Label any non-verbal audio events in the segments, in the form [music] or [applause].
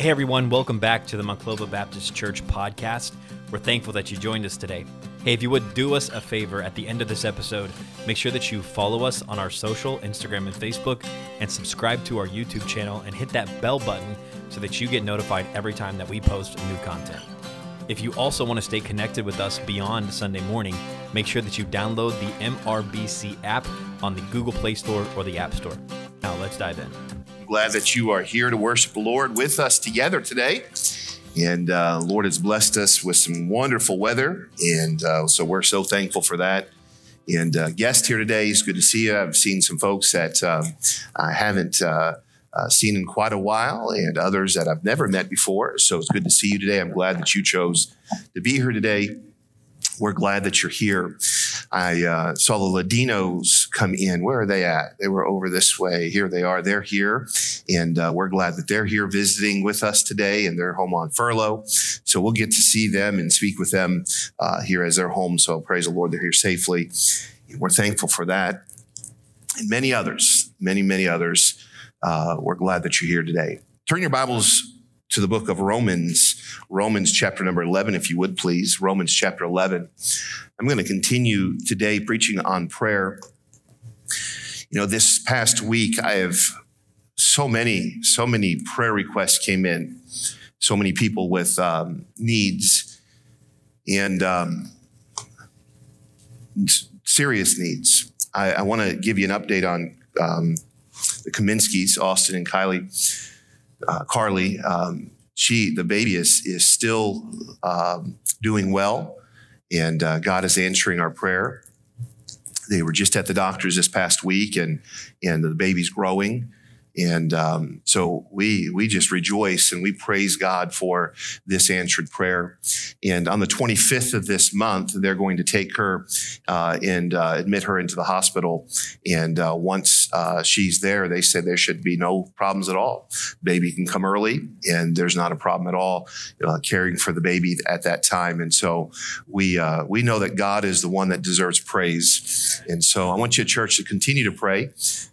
Hey everyone, welcome back to the Monclova Baptist Church podcast. We're thankful that you joined us today. Hey, if you would do us a favor at the end of this episode, make sure that you follow us on our social, Instagram and Facebook, and subscribe to our YouTube channel and hit that bell button so that you get notified every time that we post new content. If you also want to stay connected with us beyond Sunday morning, make sure that you download the MRBC app on the Google Play Store or the App Store. Now, let's dive in glad that you are here to worship the Lord with us together today. And uh, Lord has blessed us with some wonderful weather. And uh, so we're so thankful for that. And uh, guest here today is good to see you. I've seen some folks that um, I haven't uh, uh, seen in quite a while and others that I've never met before. So it's good to see you today. I'm glad that you chose to be here today. We're glad that you're here. I uh, saw the Ladinos come in. Where are they at? They were over this way. Here they are. They're here. And uh, we're glad that they're here visiting with us today and they're home on furlough. So we'll get to see them and speak with them uh, here as they're home. So praise the Lord, they're here safely. We're thankful for that. And many others, many, many others. Uh, we're glad that you're here today. Turn your Bibles to the book of Romans, Romans chapter number 11, if you would please. Romans chapter 11. I'm going to continue today preaching on prayer. You know, this past week, I have so many, so many prayer requests came in, so many people with um, needs and um, serious needs. I, I want to give you an update on um, the Kaminskis, Austin and Kylie uh, Carly, um, she, the baby is, is still um, doing well, and uh, God is answering our prayer. They were just at the doctor's this past week, and, and the baby's growing. And um, so we we just rejoice and we praise God for this answered prayer. And on the 25th of this month, they're going to take her uh, and uh, admit her into the hospital. And uh, once uh, she's there, they said there should be no problems at all. Baby can come early, and there's not a problem at all uh, caring for the baby at that time. And so we uh, we know that God is the one that deserves praise. And so I want you, church, to continue to pray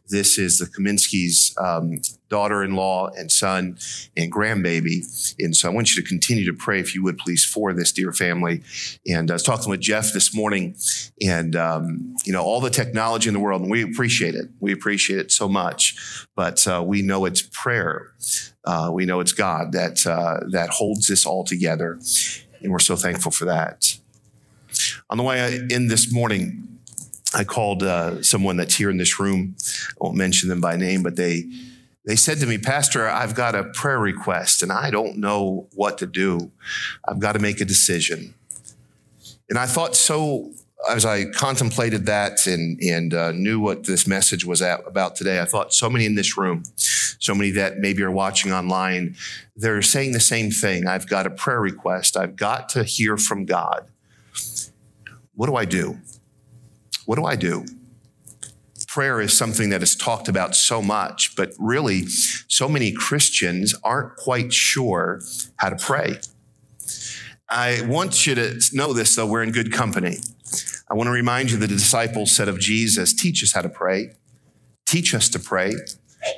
this is the Kaminski's um, daughter-in-law and son and grandbaby. And so I want you to continue to pray, if you would, please, for this dear family. And I was talking with Jeff this morning, and um, you know all the technology in the world, and we appreciate it. We appreciate it so much, but uh, we know it's prayer. Uh, we know it's God that uh, that holds this all together, and we're so thankful for that. On the way in this morning, I called uh, someone that's here in this room. I won't mention them by name, but they they said to me, Pastor, I've got a prayer request and I don't know what to do. I've got to make a decision. And I thought so as I contemplated that and and uh, knew what this message was at, about today. I thought so many in this room, so many that maybe are watching online, they're saying the same thing. I've got a prayer request. I've got to hear from God. What do I do? What do I do? Prayer is something that is talked about so much, but really, so many Christians aren't quite sure how to pray. I want you to know this, though, we're in good company. I want to remind you the disciples said of Jesus, Teach us how to pray, teach us to pray.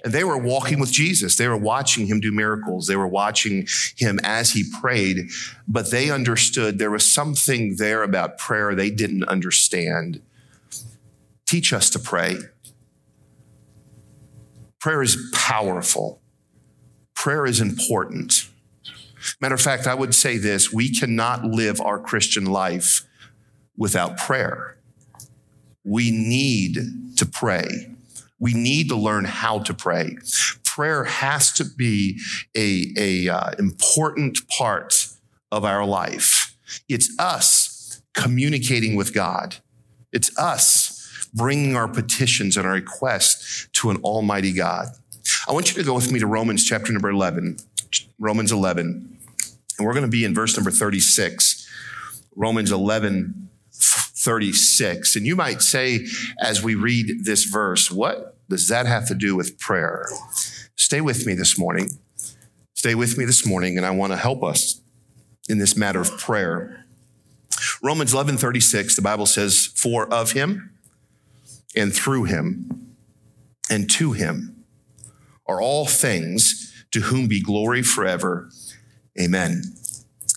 And they were walking with Jesus. They were watching him do miracles. They were watching him as he prayed, but they understood there was something there about prayer they didn't understand. Teach us to pray. Prayer is powerful. Prayer is important. Matter of fact, I would say this we cannot live our Christian life without prayer. We need to pray. We need to learn how to pray. Prayer has to be a, a uh, important part of our life. It's us communicating with God. It's us bringing our petitions and our requests to an almighty God. I want you to go with me to Romans chapter number 11, Romans 11, and we're going to be in verse number 36. Romans 11, 36. And you might say, as we read this verse, what does that have to do with prayer? Stay with me this morning. Stay with me this morning, and I want to help us in this matter of prayer. Romans 11, 36, the Bible says, For of him, and through him and to him are all things. to whom be glory forever. Amen.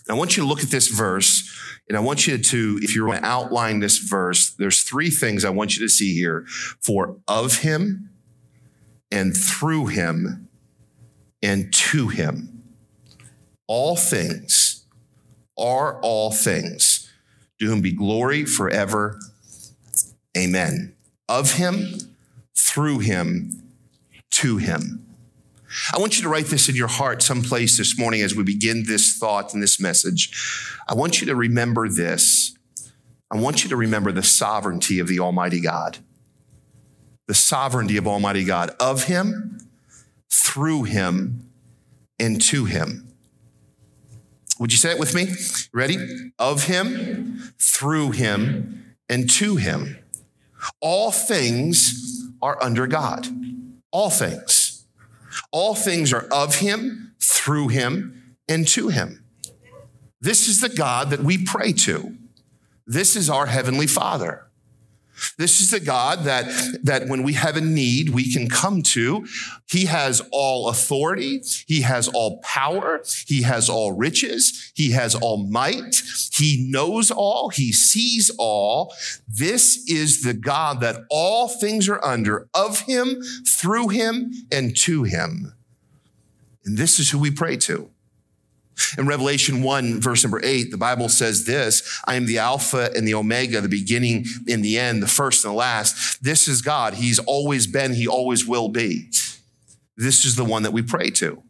I want you to look at this verse, and I want you to, if you're going to outline this verse, there's three things I want you to see here for of him and through him and to him. All things are all things, to whom be glory forever. Amen. Of him, through him, to him. I want you to write this in your heart someplace this morning as we begin this thought and this message. I want you to remember this. I want you to remember the sovereignty of the Almighty God. The sovereignty of Almighty God, of Him, through Him, and to Him. Would you say it with me? Ready? Of Him, through Him, and to Him. All things are under God. All things. All things are of him, through him, and to him. This is the God that we pray to. This is our Heavenly Father. This is the God that, that when we have a need, we can come to. He has all authority. He has all power. He has all riches. He has all might. He knows all. He sees all. This is the God that all things are under of him, through him, and to him. And this is who we pray to. In Revelation 1, verse number 8, the Bible says this I am the Alpha and the Omega, the beginning and the end, the first and the last. This is God. He's always been, He always will be. This is the one that we pray to.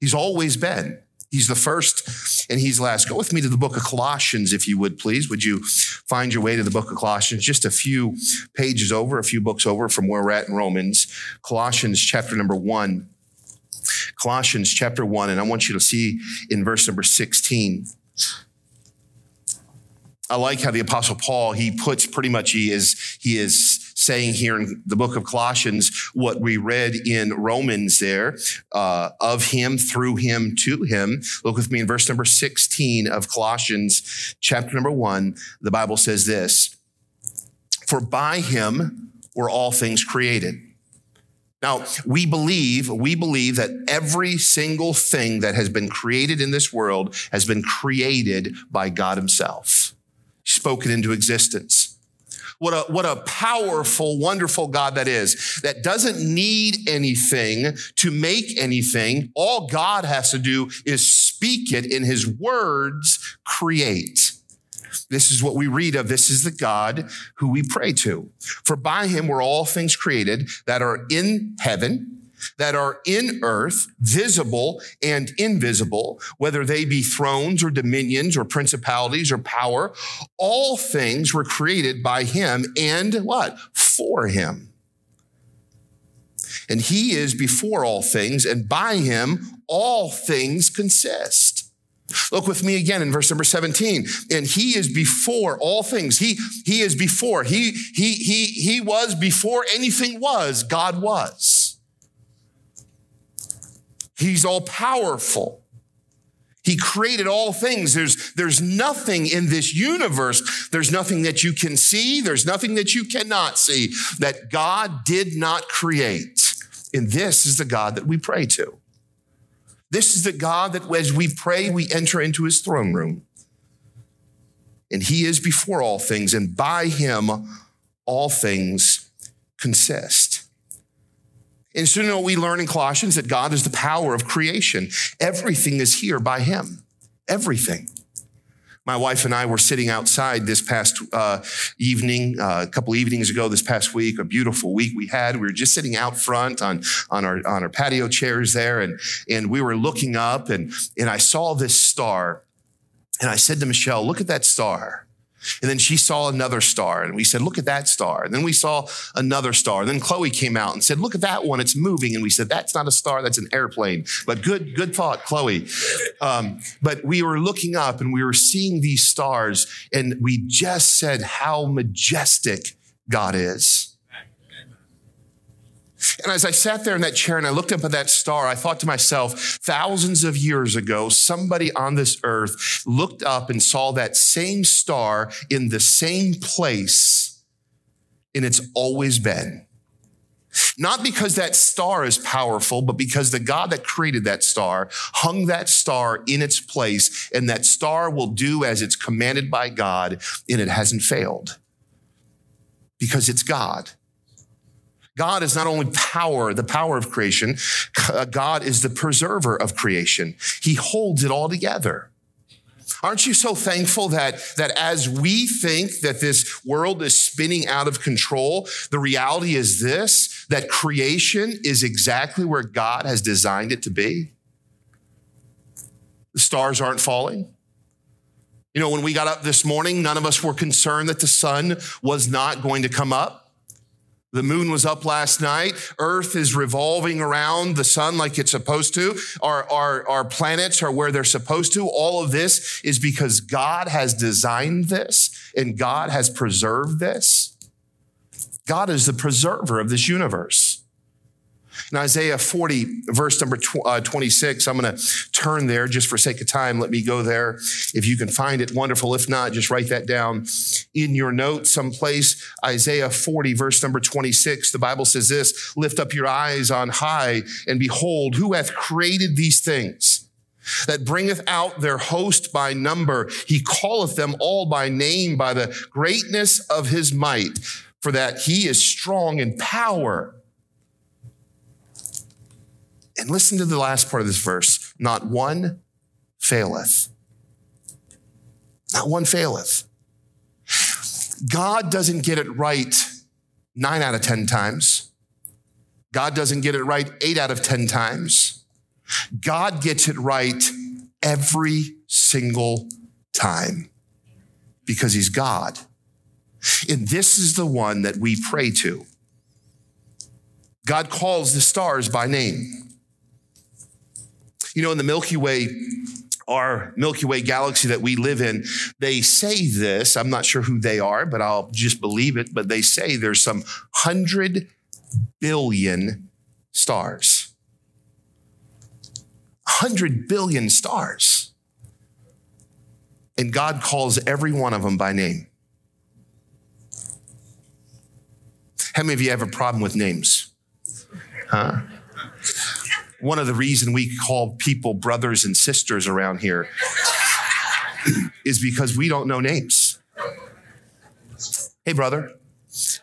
He's always been. He's the first and he's last. Go with me to the book of Colossians, if you would, please. Would you find your way to the book of Colossians? Just a few pages over, a few books over from where we're at in Romans. Colossians chapter number one. Colossians chapter 1, and I want you to see in verse number 16. I like how the apostle Paul, he puts pretty much, he is, he is saying here in the book of Colossians what we read in Romans there, uh, of him, through him, to him. Look with me in verse number 16 of Colossians chapter number one. The Bible says this, for by him were all things created now, we believe, we believe that every single thing that has been created in this world has been created by God himself, spoken into existence. What a, what a powerful, wonderful God that is, that doesn't need anything to make anything. All God has to do is speak it in his words, create. This is what we read of. This is the God who we pray to. For by him were all things created that are in heaven, that are in earth, visible and invisible, whether they be thrones or dominions or principalities or power. All things were created by him and what? For him. And he is before all things, and by him all things consist. Look with me again in verse number 17. And he is before all things. He, he is before. He, he, he, he was before anything was, God was. He's all powerful. He created all things. There's, there's nothing in this universe. There's nothing that you can see. There's nothing that you cannot see that God did not create. And this is the God that we pray to. This is the God that as we pray, we enter into his throne room. And he is before all things, and by him all things consist. And so, you know, we learn in Colossians that God is the power of creation. Everything is here by him. Everything. My wife and I were sitting outside this past uh, evening, uh, a couple evenings ago, this past week, a beautiful week we had. We were just sitting out front on, on, our, on our patio chairs there, and, and we were looking up, and, and I saw this star. And I said to Michelle, Look at that star. And then she saw another star and we said, look at that star. And then we saw another star. And then Chloe came out and said, look at that one. It's moving. And we said, that's not a star. That's an airplane. But good, good thought, Chloe. Um, but we were looking up and we were seeing these stars and we just said how majestic God is. And as I sat there in that chair and I looked up at that star, I thought to myself, thousands of years ago, somebody on this earth looked up and saw that same star in the same place, and it's always been. Not because that star is powerful, but because the God that created that star hung that star in its place, and that star will do as it's commanded by God, and it hasn't failed. Because it's God. God is not only power, the power of creation, uh, God is the preserver of creation. He holds it all together. Aren't you so thankful that, that as we think that this world is spinning out of control, the reality is this, that creation is exactly where God has designed it to be? The stars aren't falling. You know, when we got up this morning, none of us were concerned that the sun was not going to come up. The moon was up last night. Earth is revolving around the sun like it's supposed to. Our, our, our planets are where they're supposed to. All of this is because God has designed this and God has preserved this. God is the preserver of this universe. In Isaiah 40, verse number uh, 26, I'm going to turn there just for sake of time. Let me go there. If you can find it, wonderful. If not, just write that down in your notes someplace. Isaiah 40, verse number 26, the Bible says this Lift up your eyes on high and behold, who hath created these things? that bringeth out their host by number. He calleth them all by name by the greatness of his might, for that he is strong in power. And listen to the last part of this verse. Not one faileth. Not one faileth. God doesn't get it right nine out of 10 times. God doesn't get it right eight out of 10 times. God gets it right every single time because he's God. And this is the one that we pray to. God calls the stars by name. You know, in the Milky Way, our Milky Way galaxy that we live in, they say this. I'm not sure who they are, but I'll just believe it. But they say there's some hundred billion stars. Hundred billion stars. And God calls every one of them by name. How many of you have a problem with names? Huh? One of the reason we call people brothers and sisters around here is because we don't know names. Hey, brother,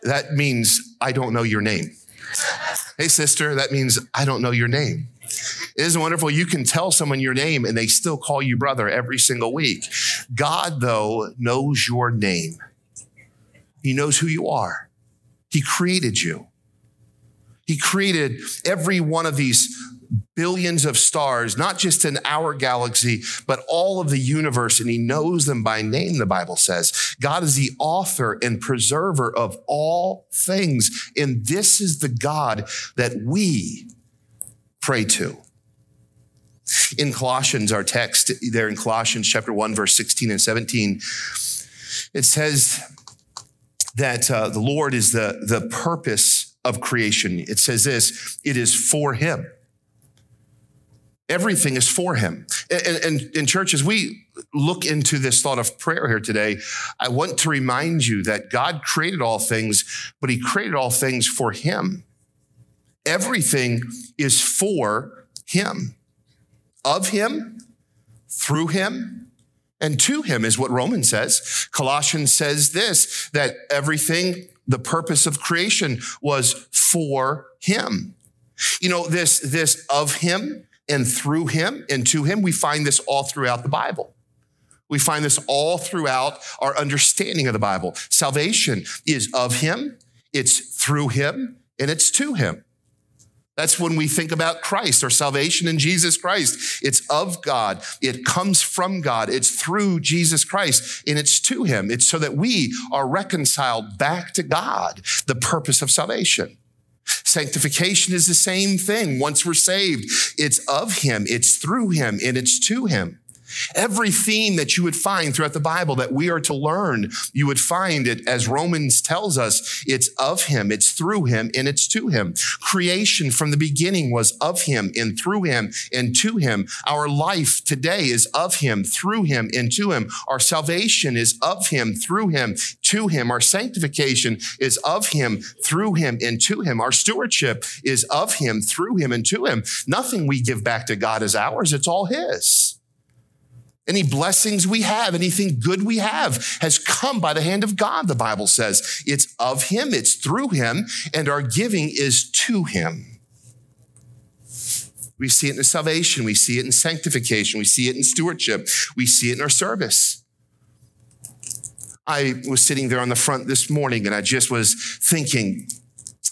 that means I don't know your name. Hey, sister, that means I don't know your name. Isn't wonderful? You can tell someone your name and they still call you brother every single week. God, though, knows your name. He knows who you are. He created you. He created every one of these billions of stars, not just in our galaxy, but all of the universe, and he knows them by name, the Bible says. God is the author and preserver of all things. And this is the God that we pray to. In Colossians, our text there in Colossians chapter 1, verse 16 and 17, it says that uh, the Lord is the, the purpose of creation. It says this, it is for him. Everything is for him. And, in churches, we look into this thought of prayer here today, I want to remind you that God created all things, but he created all things for him. Everything is for him, of him, through him, and to him is what Romans says. Colossians says this, that everything, the purpose of creation was for him. You know, this, this of him, and through him and to him. We find this all throughout the Bible. We find this all throughout our understanding of the Bible. Salvation is of him, it's through him, and it's to him. That's when we think about Christ or salvation in Jesus Christ. It's of God. It comes from God. It's through Jesus Christ and it's to him. It's so that we are reconciled back to God, the purpose of salvation. Sanctification is the same thing. Once we're saved, it's of Him, it's through Him, and it's to Him. Every theme that you would find throughout the Bible that we are to learn, you would find it as Romans tells us, it's of him, it's through him, and it's to him. Creation from the beginning was of him and through him and to him. Our life today is of him, through him, and to him. Our salvation is of him, through him, to him. Our sanctification is of him, through him, and to him. Our stewardship is of him, through him, and to him. Nothing we give back to God is ours. It's all his. Any blessings we have, anything good we have has come by the hand of God, the Bible says. It's of Him, it's through Him, and our giving is to Him. We see it in salvation, we see it in sanctification, we see it in stewardship, we see it in our service. I was sitting there on the front this morning and I just was thinking,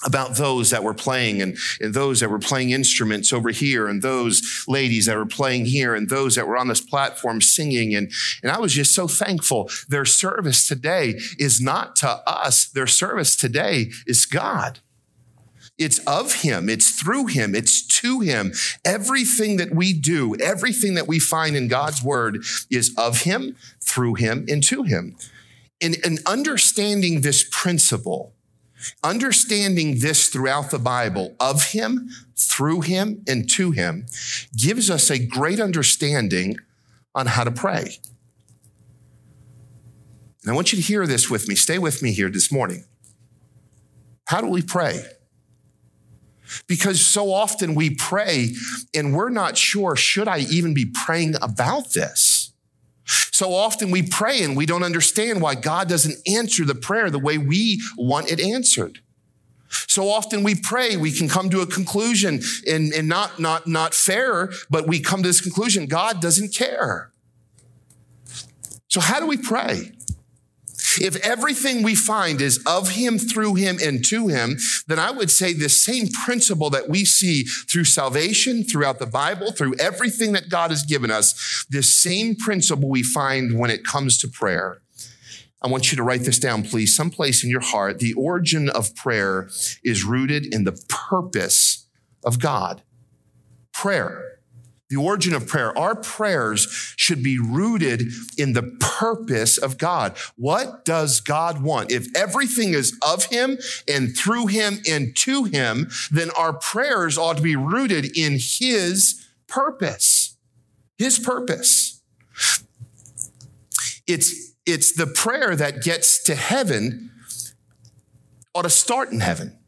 about those that were playing and, and those that were playing instruments over here and those ladies that were playing here and those that were on this platform singing. And, and I was just so thankful. Their service today is not to us. Their service today is God. It's of him. It's through him. It's to him. Everything that we do, everything that we find in God's word is of him, through him, and to him. And, and understanding this principle, Understanding this throughout the Bible of Him, through Him, and to Him gives us a great understanding on how to pray. And I want you to hear this with me. Stay with me here this morning. How do we pray? Because so often we pray and we're not sure, should I even be praying about this? So often we pray and we don't understand why God doesn't answer the prayer the way we want it answered. So often we pray, we can come to a conclusion and, and not, not, not fair, but we come to this conclusion God doesn't care. So, how do we pray? If everything we find is of him, through him, and to him, then I would say the same principle that we see through salvation, throughout the Bible, through everything that God has given us, the same principle we find when it comes to prayer. I want you to write this down, please, someplace in your heart. The origin of prayer is rooted in the purpose of God. Prayer the origin of prayer. Our prayers should be rooted in the purpose of God. What does God want? If everything is of Him and through Him and to Him, then our prayers ought to be rooted in His purpose. His purpose. It's, it's the prayer that gets to heaven ought to start in heaven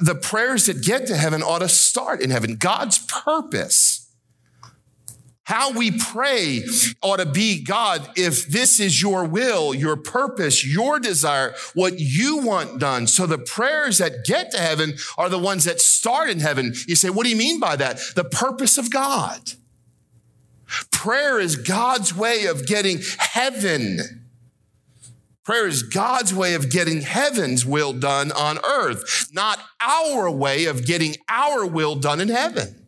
the prayers that get to heaven ought to start in heaven. God's purpose. How we pray ought to be God, if this is your will, your purpose, your desire, what you want done. So the prayers that get to heaven are the ones that start in heaven. You say, what do you mean by that? The purpose of God. Prayer is God's way of getting heaven Prayer is God's way of getting heaven's will done on earth, not our way of getting our will done in heaven.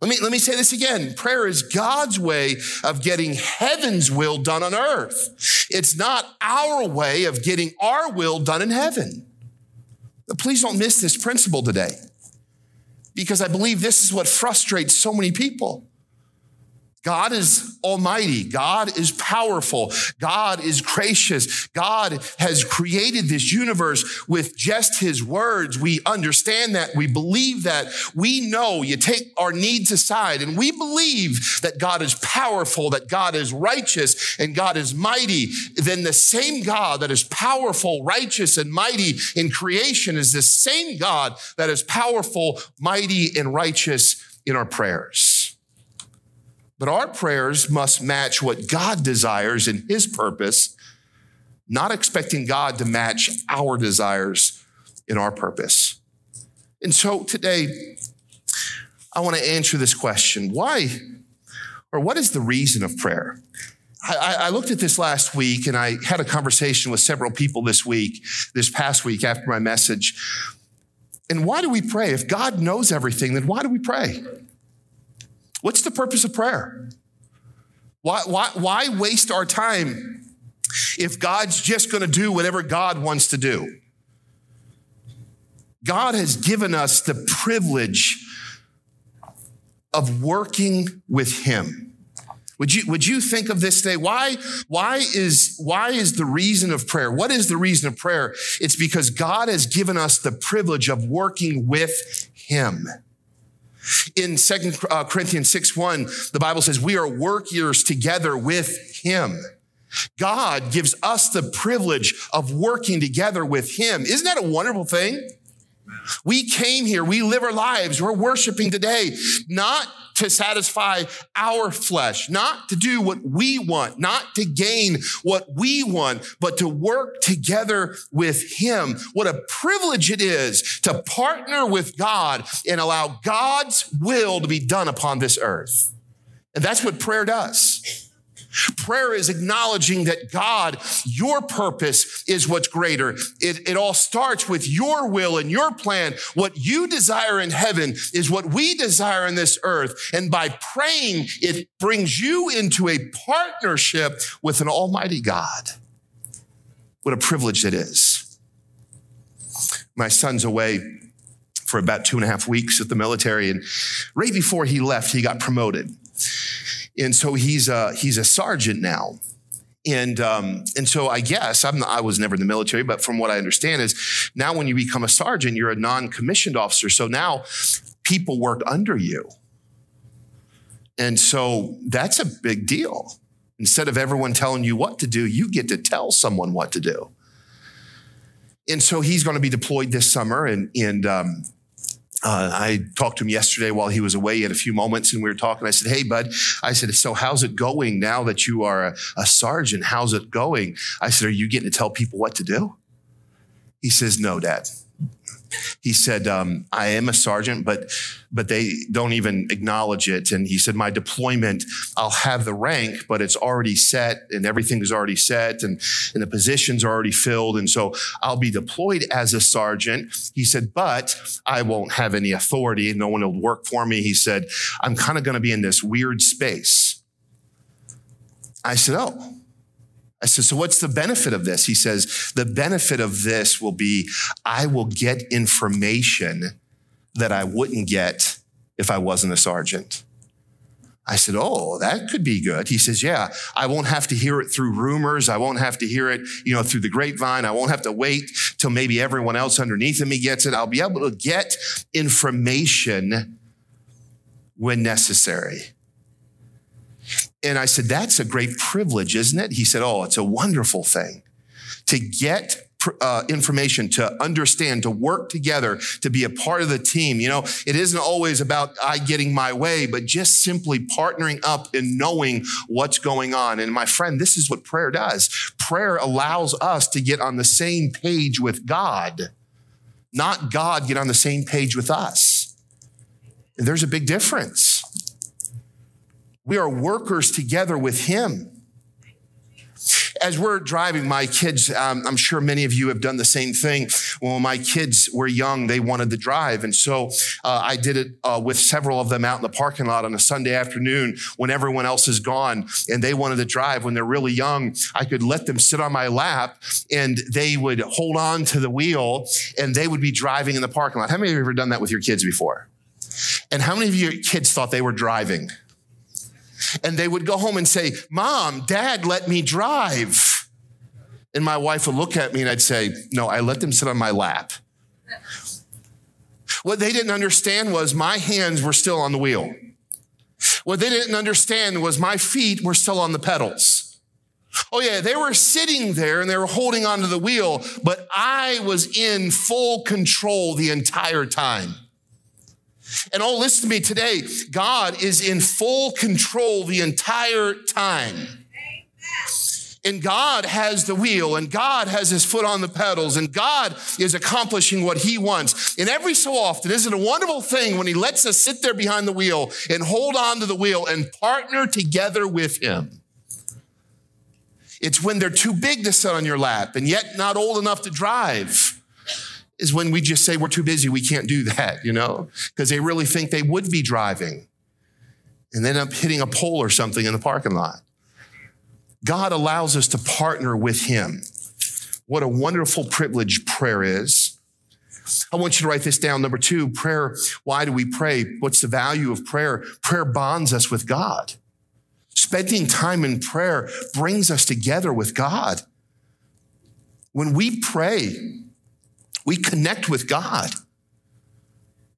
Let me, let me say this again. Prayer is God's way of getting heaven's will done on earth. It's not our way of getting our will done in heaven. Please don't miss this principle today because I believe this is what frustrates so many people. God is almighty. God is powerful. God is gracious. God has created this universe with just his words. We understand that. We believe that. We know you take our needs aside and we believe that God is powerful, that God is righteous and God is mighty. Then the same God that is powerful, righteous and mighty in creation is the same God that is powerful, mighty and righteous in our prayers. But our prayers must match what God desires in His purpose, not expecting God to match our desires in our purpose. And so today, I want to answer this question why, or what is the reason of prayer? I, I, looked at this last week and I had a conversation with several people this week, this past week after my message. And why do we pray? If God knows everything, then why do we pray? What's the purpose of prayer? Why, why, why waste our time if God's just going to do whatever God wants to do? God has given us the privilege of working with Him. Would you, would you think of this today? Why, why is, why is the reason of prayer? What is the reason of prayer? It's because God has given us the privilege of working with Him. In Second uh, Corinthians 6 1, the Bible says, We are workers together with Him. God gives us the privilege of working together with Him. Isn't that a wonderful thing? We came here, we live our lives, we're worshiping today, not to satisfy our flesh, not to do what we want, not to gain what we want, but to work together with Him. What a privilege it is to partner with God and allow God's will to be done upon this earth. And that's what prayer does. Prayer is acknowledging that God, your purpose is what's greater. It, it all starts with your will and your plan. What you desire in heaven is what we desire in this earth. And by praying, it brings you into a partnership with an almighty God. What a privilege it is. My son's away for about two and a half weeks at the military. And right before he left, he got promoted and so he's a, he's a sergeant now. And um, and so I guess I'm not, I was never in the military, but from what I understand is now when you become a sergeant, you're a non-commissioned officer. So now people work under you, and so that's a big deal. Instead of everyone telling you what to do, you get to tell someone what to do. And so he's going to be deployed this summer, and and um, uh, I talked to him yesterday while he was away. He had a few moments and we were talking. I said, Hey, bud, I said, So how's it going now that you are a, a sergeant? How's it going? I said, Are you getting to tell people what to do? He says, No, dad. He said, um, I am a sergeant, but but they don't even acknowledge it. And he said, My deployment, I'll have the rank, but it's already set and everything is already set and, and the positions are already filled. And so I'll be deployed as a sergeant. He said, but I won't have any authority. No one will work for me. He said, I'm kind of going to be in this weird space. I said, Oh. I said, so what's the benefit of this? He says, the benefit of this will be I will get information that I wouldn't get if I wasn't a sergeant. I said, Oh, that could be good. He says, Yeah, I won't have to hear it through rumors. I won't have to hear it, you know, through the grapevine. I won't have to wait till maybe everyone else underneath me gets it. I'll be able to get information when necessary. And I said, That's a great privilege, isn't it? He said, Oh, it's a wonderful thing to get uh, information, to understand, to work together, to be a part of the team. You know, it isn't always about I getting my way, but just simply partnering up and knowing what's going on. And my friend, this is what prayer does. Prayer allows us to get on the same page with God, not God get on the same page with us. And there's a big difference. We are workers together with Him as we're driving, my kids, um, I'm sure many of you have done the same thing. When my kids were young, they wanted to drive. And so uh, I did it uh, with several of them out in the parking lot on a Sunday afternoon when everyone else is gone and they wanted to drive when they're really young. I could let them sit on my lap and they would hold on to the wheel and they would be driving in the parking lot. How many of you have ever done that with your kids before? And how many of your kids thought they were driving? And they would go home and say, Mom, Dad, let me drive. And my wife would look at me and I'd say, No, I let them sit on my lap. What they didn't understand was my hands were still on the wheel. What they didn't understand was my feet were still on the pedals. Oh, yeah, they were sitting there and they were holding onto the wheel, but I was in full control the entire time. And oh, listen to me today. God is in full control the entire time. And God has the wheel, and God has his foot on the pedals, and God is accomplishing what he wants. And every so often, isn't it a wonderful thing when he lets us sit there behind the wheel and hold on to the wheel and partner together with him? It's when they're too big to sit on your lap and yet not old enough to drive is when we just say we're too busy, we can't do that, you know, because they really think they would be driving and then up hitting a pole or something in the parking lot. God allows us to partner with Him. What a wonderful privilege prayer is. I want you to write this down. Number two, prayer. Why do we pray? What's the value of prayer? Prayer bonds us with God. Spending time in prayer brings us together with God. When we pray, we connect with God.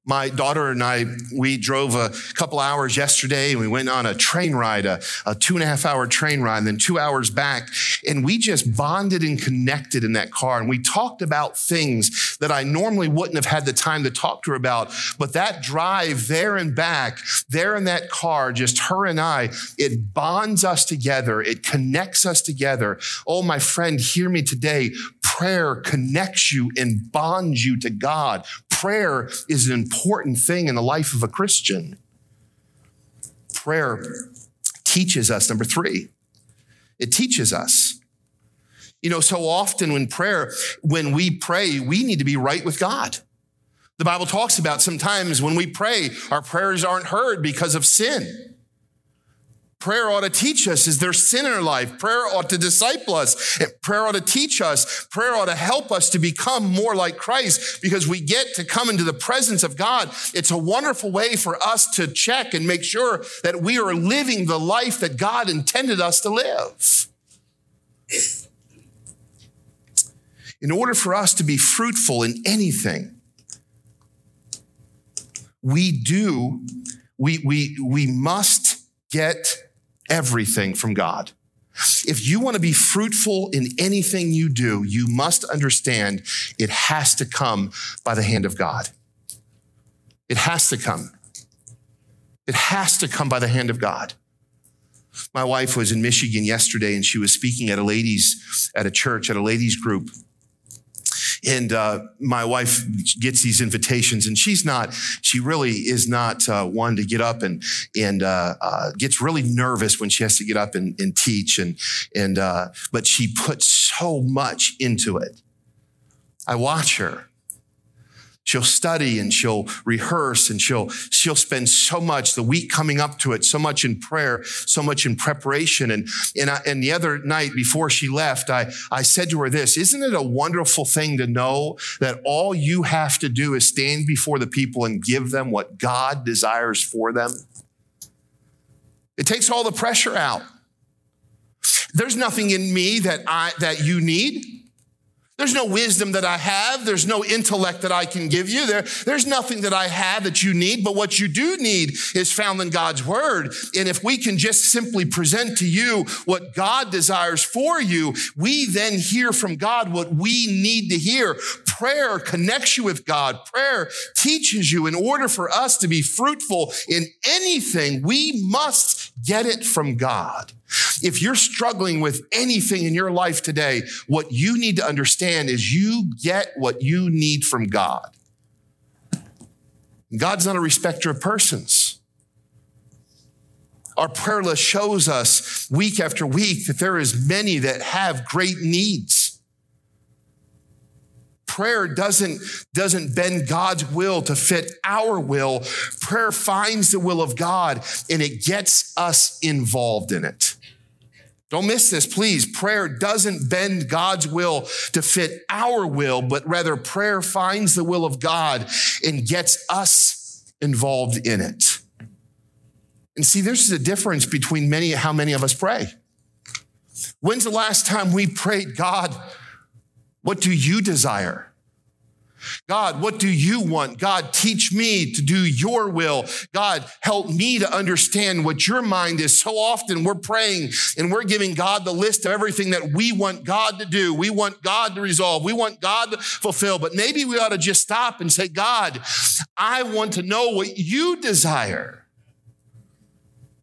My daughter and I, we drove a couple hours yesterday and we went on a train ride, a, a, two and a half hour train ride, and then two hours back. And we just bonded and connected in that car. And we talked about things that I normally wouldn't have had the time to talk to her about. But that drive there and back, there in that car, just her and I, it bonds us together. It connects us together. Oh, my friend, hear me today. Prayer connects you and bonds you to God. Prayer is an important thing in the life of a Christian. Prayer teaches us, number three, it teaches us. You know, so often when prayer, when we pray, we need to be right with God. The Bible talks about sometimes when we pray, our prayers aren't heard because of sin. Prayer ought to teach us is there sin in our life? Prayer ought to disciple us. Prayer ought to teach us. Prayer ought to help us to become more like Christ because we get to come into the presence of God. It's a wonderful way for us to check and make sure that we are living the life that God intended us to live. In order for us to be fruitful in anything, we do, we, we, we must get everything from God. If you want to be fruitful in anything you do, you must understand it has to come by the hand of God. It has to come. It has to come by the hand of God. My wife was in Michigan yesterday and she was speaking at a ladies, at a church, at a ladies group. And uh, my wife gets these invitations, and she's not, she really is not uh, one to get up and, and uh, uh gets really nervous when she has to get up and, and teach. And, and, uh, but she puts so much into it. I watch her. She'll study and she'll rehearse and she'll, she'll spend so much the week coming up to it, so much in prayer, so much in preparation. And, and, I, and the other night before she left, I, I said to her this, isn't it a wonderful thing to know that all you have to do is stand before the people and give them what God desires for them? It takes all the pressure out. There's nothing in me that I, that you need. There's no wisdom that I have. There's no intellect that I can give you. There, there's nothing that I have that you need, but what you do need is found in God's word. And if we can just simply present to you what God desires for you, we then hear from God what we need to hear. Prayer connects you with God. Prayer teaches you in order for us to be fruitful in anything, we must get it from God. If you're struggling with anything in your life today, what you need to understand is you get what you need from God. God's not a respecter of persons. Our prayer list shows us week after week that there is many that have great needs. Prayer doesn't, doesn't bend God's will to fit our will. Prayer finds the will of God and it gets us involved in it. Don't miss this, please. Prayer doesn't bend God's will to fit our will, but rather prayer finds the will of God and gets us involved in it. And see, there's a difference between many, how many of us pray. When's the last time we prayed, God, what do you desire? God, what do you want? God, teach me to do your will. God, help me to understand what your mind is. So often we're praying and we're giving God the list of everything that we want God to do. We want God to resolve. We want God to fulfill. But maybe we ought to just stop and say, God, I want to know what you desire,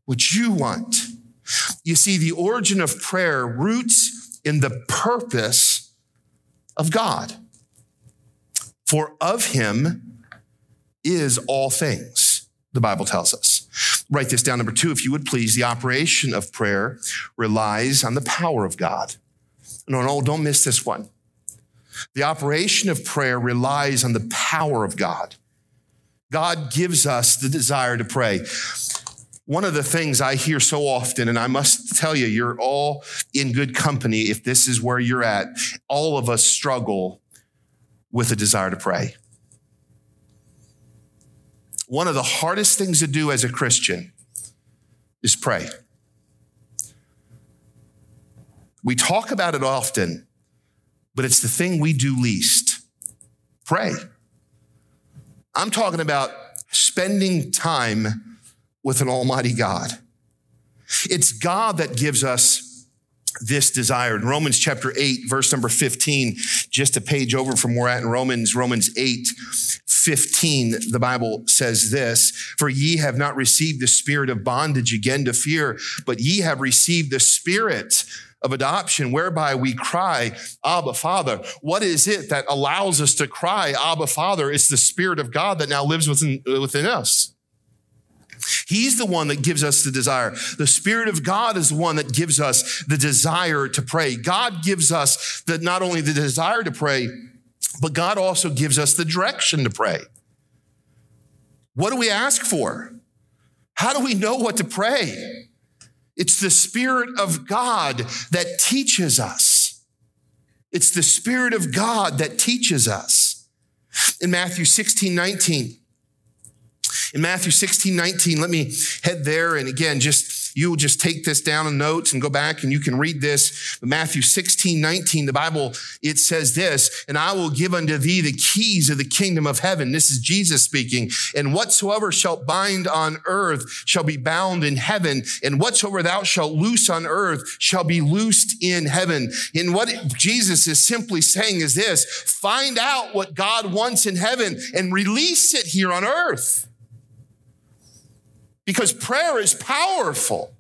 what you want. You see, the origin of prayer roots in the purpose of God. For of him is all things, the Bible tells us. Write this down. Number two, if you would please, the operation of prayer relies on the power of God. No, no, don't miss this one. The operation of prayer relies on the power of God. God gives us the desire to pray. One of the things I hear so often, and I must tell you, you're all in good company if this is where you're at. All of us struggle with a desire to pray. One of the hardest things to do as a Christian is pray. We talk about it often, but it's the thing we do least. Pray. I'm talking about spending time with an almighty God. It's God that gives us this desire. In Romans chapter 8, verse number 15, just a page over from where we're at in Romans, Romans 8, 15, the Bible says this, for ye have not received the spirit of bondage again to fear, but ye have received the spirit of adoption, whereby we cry, Abba, Father. What is it that allows us to cry, Abba, Father? It's the Spirit of God that now lives within, within us. He's the one that gives us the desire. The Spirit of God is the one that gives us the desire to pray. God gives us the, not only the desire to pray, but God also gives us the direction to pray. What do we ask for? How do we know what to pray? It's the Spirit of God that teaches us. It's the Spirit of God that teaches us. In Matthew 16, 19, in Matthew 16, 19, let me head there. And again, just you will just take this down in notes and go back and you can read this. But Matthew 16, 19, the Bible, it says this, and I will give unto thee the keys of the kingdom of heaven. This is Jesus speaking. And whatsoever shalt bind on earth shall be bound in heaven. And whatsoever thou shalt loose on earth shall be loosed in heaven. And what Jesus is simply saying is this, find out what God wants in heaven and release it here on earth because prayer is powerful.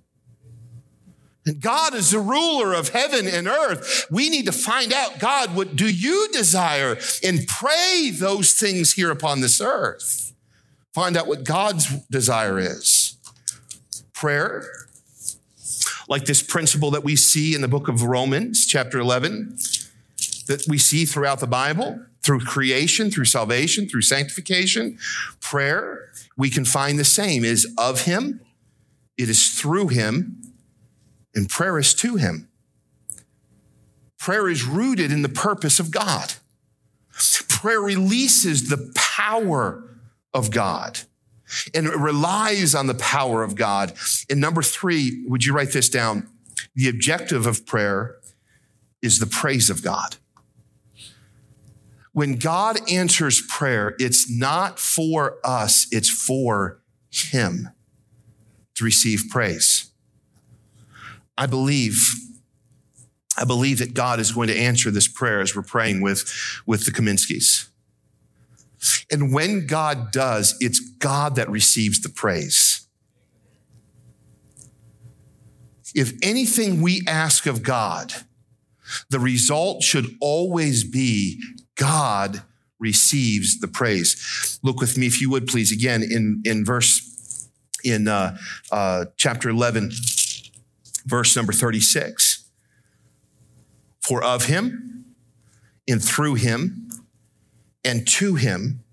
And God is the ruler of heaven and earth. We need to find out, God, what do you desire? And pray those things here upon this earth. Find out what God's desire is. Prayer, like this principle that we see in the book of Romans, chapter 11, that we see throughout the Bible, through creation, through salvation, through sanctification. Prayer we can find the same is of him, it is through him, and prayer is to him. Prayer is rooted in the purpose of God. Prayer releases the power of God and it relies on the power of God. And number three, would you write this down? The objective of prayer is the praise of God. When God answers prayer, it's not for us, it's for Him to receive praise. I believe, I believe that God is going to answer this prayer as we're praying with, with the Kaminskis. And when God does, it's God that receives the praise. If anything we ask of God, the result should always be God receives the praise. Look with me, if you would, please, again in, in verse, in uh, uh, chapter 11, verse number 36. For of him, and through him, and to him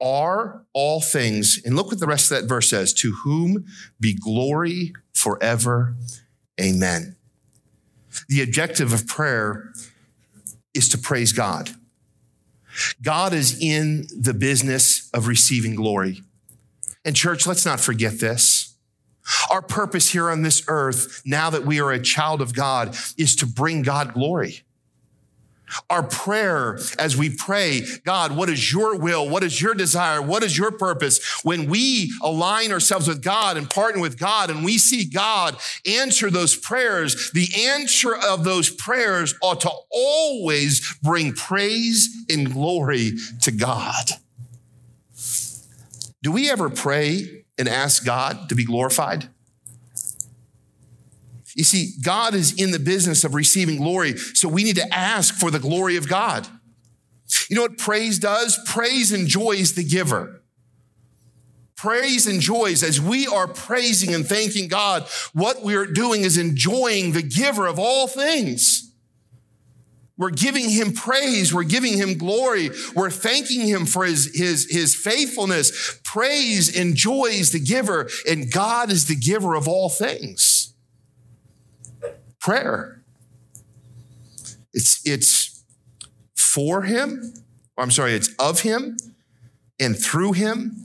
are all things. And look what the rest of that verse says to whom be glory forever. Amen. The objective of prayer is to praise God. God is in the business of receiving glory. And church, let's not forget this. Our purpose here on this earth, now that we are a child of God, is to bring God glory. Our prayer as we pray, God, what is your will? What is your desire? What is your purpose? When we align ourselves with God and partner with God and we see God answer those prayers, the answer of those prayers ought to always bring praise and glory to God. Do we ever pray and ask God to be glorified? You see, God is in the business of receiving glory, so we need to ask for the glory of God. You know what praise does? Praise enjoys the giver. Praise enjoys as we are praising and thanking God, what we are doing is enjoying the giver of all things. We're giving him praise. We're giving him glory. We're thanking him for his, his, his faithfulness. Praise enjoys the giver, and God is the giver of all things prayer. It's, it's for him, I'm sorry, it's of him and through him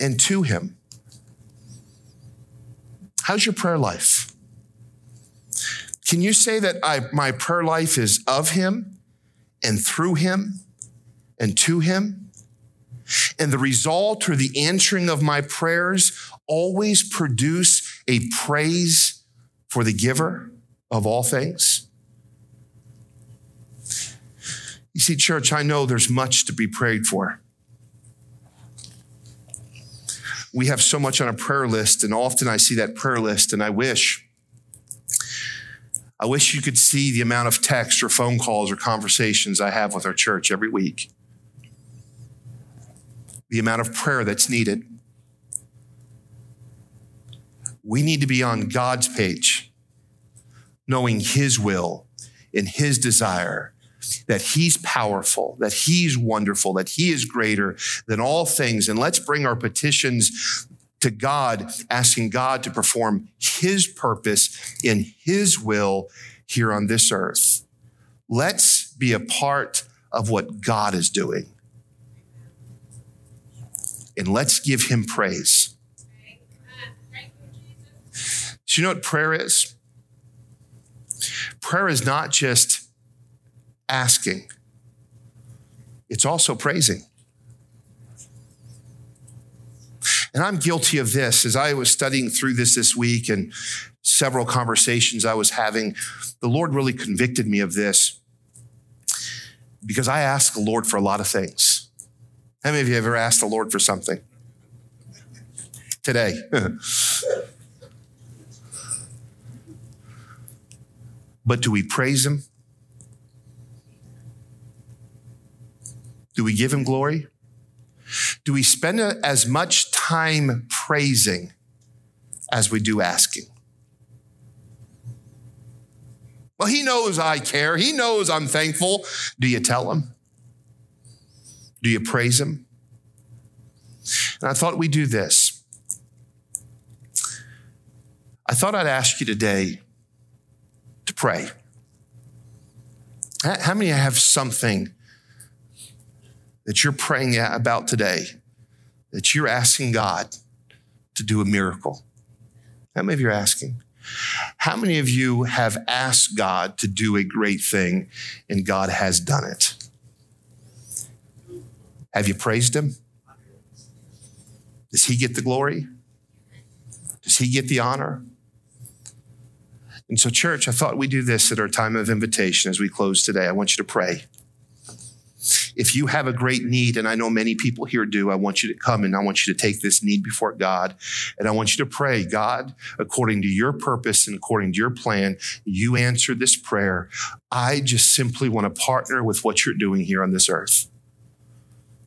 and to him. How's your prayer life? Can you say that I, my prayer life is of Him and through Him and to Him? And the result or the answering of my prayers always produce a praise for the giver of all things? You see, church, I know there's much to be prayed for. We have so much on a prayer list, and often I see that prayer list, and I wish. I wish you could see the amount of text or phone calls or conversations I have with our church every week. The amount of prayer that's needed. We need to be on God's page, knowing His will and His desire that he's powerful, that he's wonderful, that he is greater than all things. And let's bring our petitions to God, asking God to perform his purpose in his will here on this earth. Let's be a part of what God is doing. And let's give him praise. Do you know what prayer is? Prayer is not just asking, it's also praising. And I'm guilty of this as I was studying through this this week and several conversations I was having. The Lord really convicted me of this because I ask the Lord for a lot of things. How many of you have ever asked the Lord for something? Today. [laughs] but do we praise Him? Do we give him glory? Do we spend as much time praising as we do asking? Well, he knows I care. He knows I'm thankful. Do you tell him? Do you praise him? And I thought we'd do this. I thought I'd ask you today to pray. How many have something that you're praying about today, that you're asking God to do a miracle? How many of you are asking? How many of you have asked God to do a great thing and God has done it? Have you praised Him? Does He get the glory? Does He get the honor? And so, church, I thought we'd do this at our time of invitation as we close today. I want you to pray. If you have a great need, and I know many people here do, I want you to come and I want you to take this need before God. And I want you to pray, God, according to your purpose and according to your plan, you answer this prayer. I just simply want to partner with what you're doing here on this earth.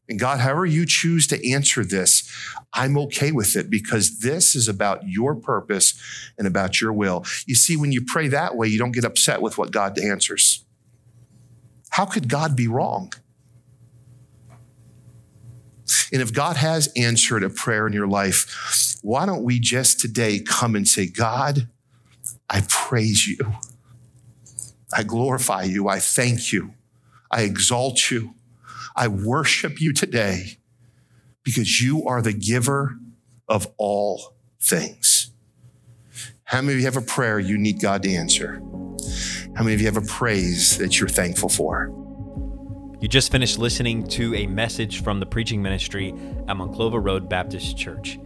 And God, however you choose to answer this, I'm okay with it because this is about your purpose and about your will. You see, when you pray that way, you don't get upset with what God answers. How could God be wrong? And if God has answered a prayer in your life, why don't we just today come and say, God, I praise you. I glorify you. I thank you. I exalt you. I worship you today because you are the giver of all things. How many of you have a prayer you need God to answer? How many of you have a praise that you're thankful for? You just finished listening to a message from the preaching ministry at Monclova Road Baptist Church.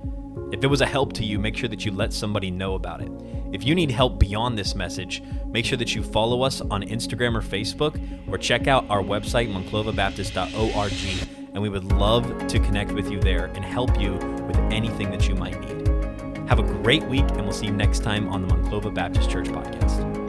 If it was a help to you, make sure that you let somebody know about it. If you need help beyond this message, make sure that you follow us on Instagram or Facebook or check out our website, monclovabaptist.org, and we would love to connect with you there and help you with anything that you might need. Have a great week, and we'll see you next time on the Monclova Baptist Church podcast.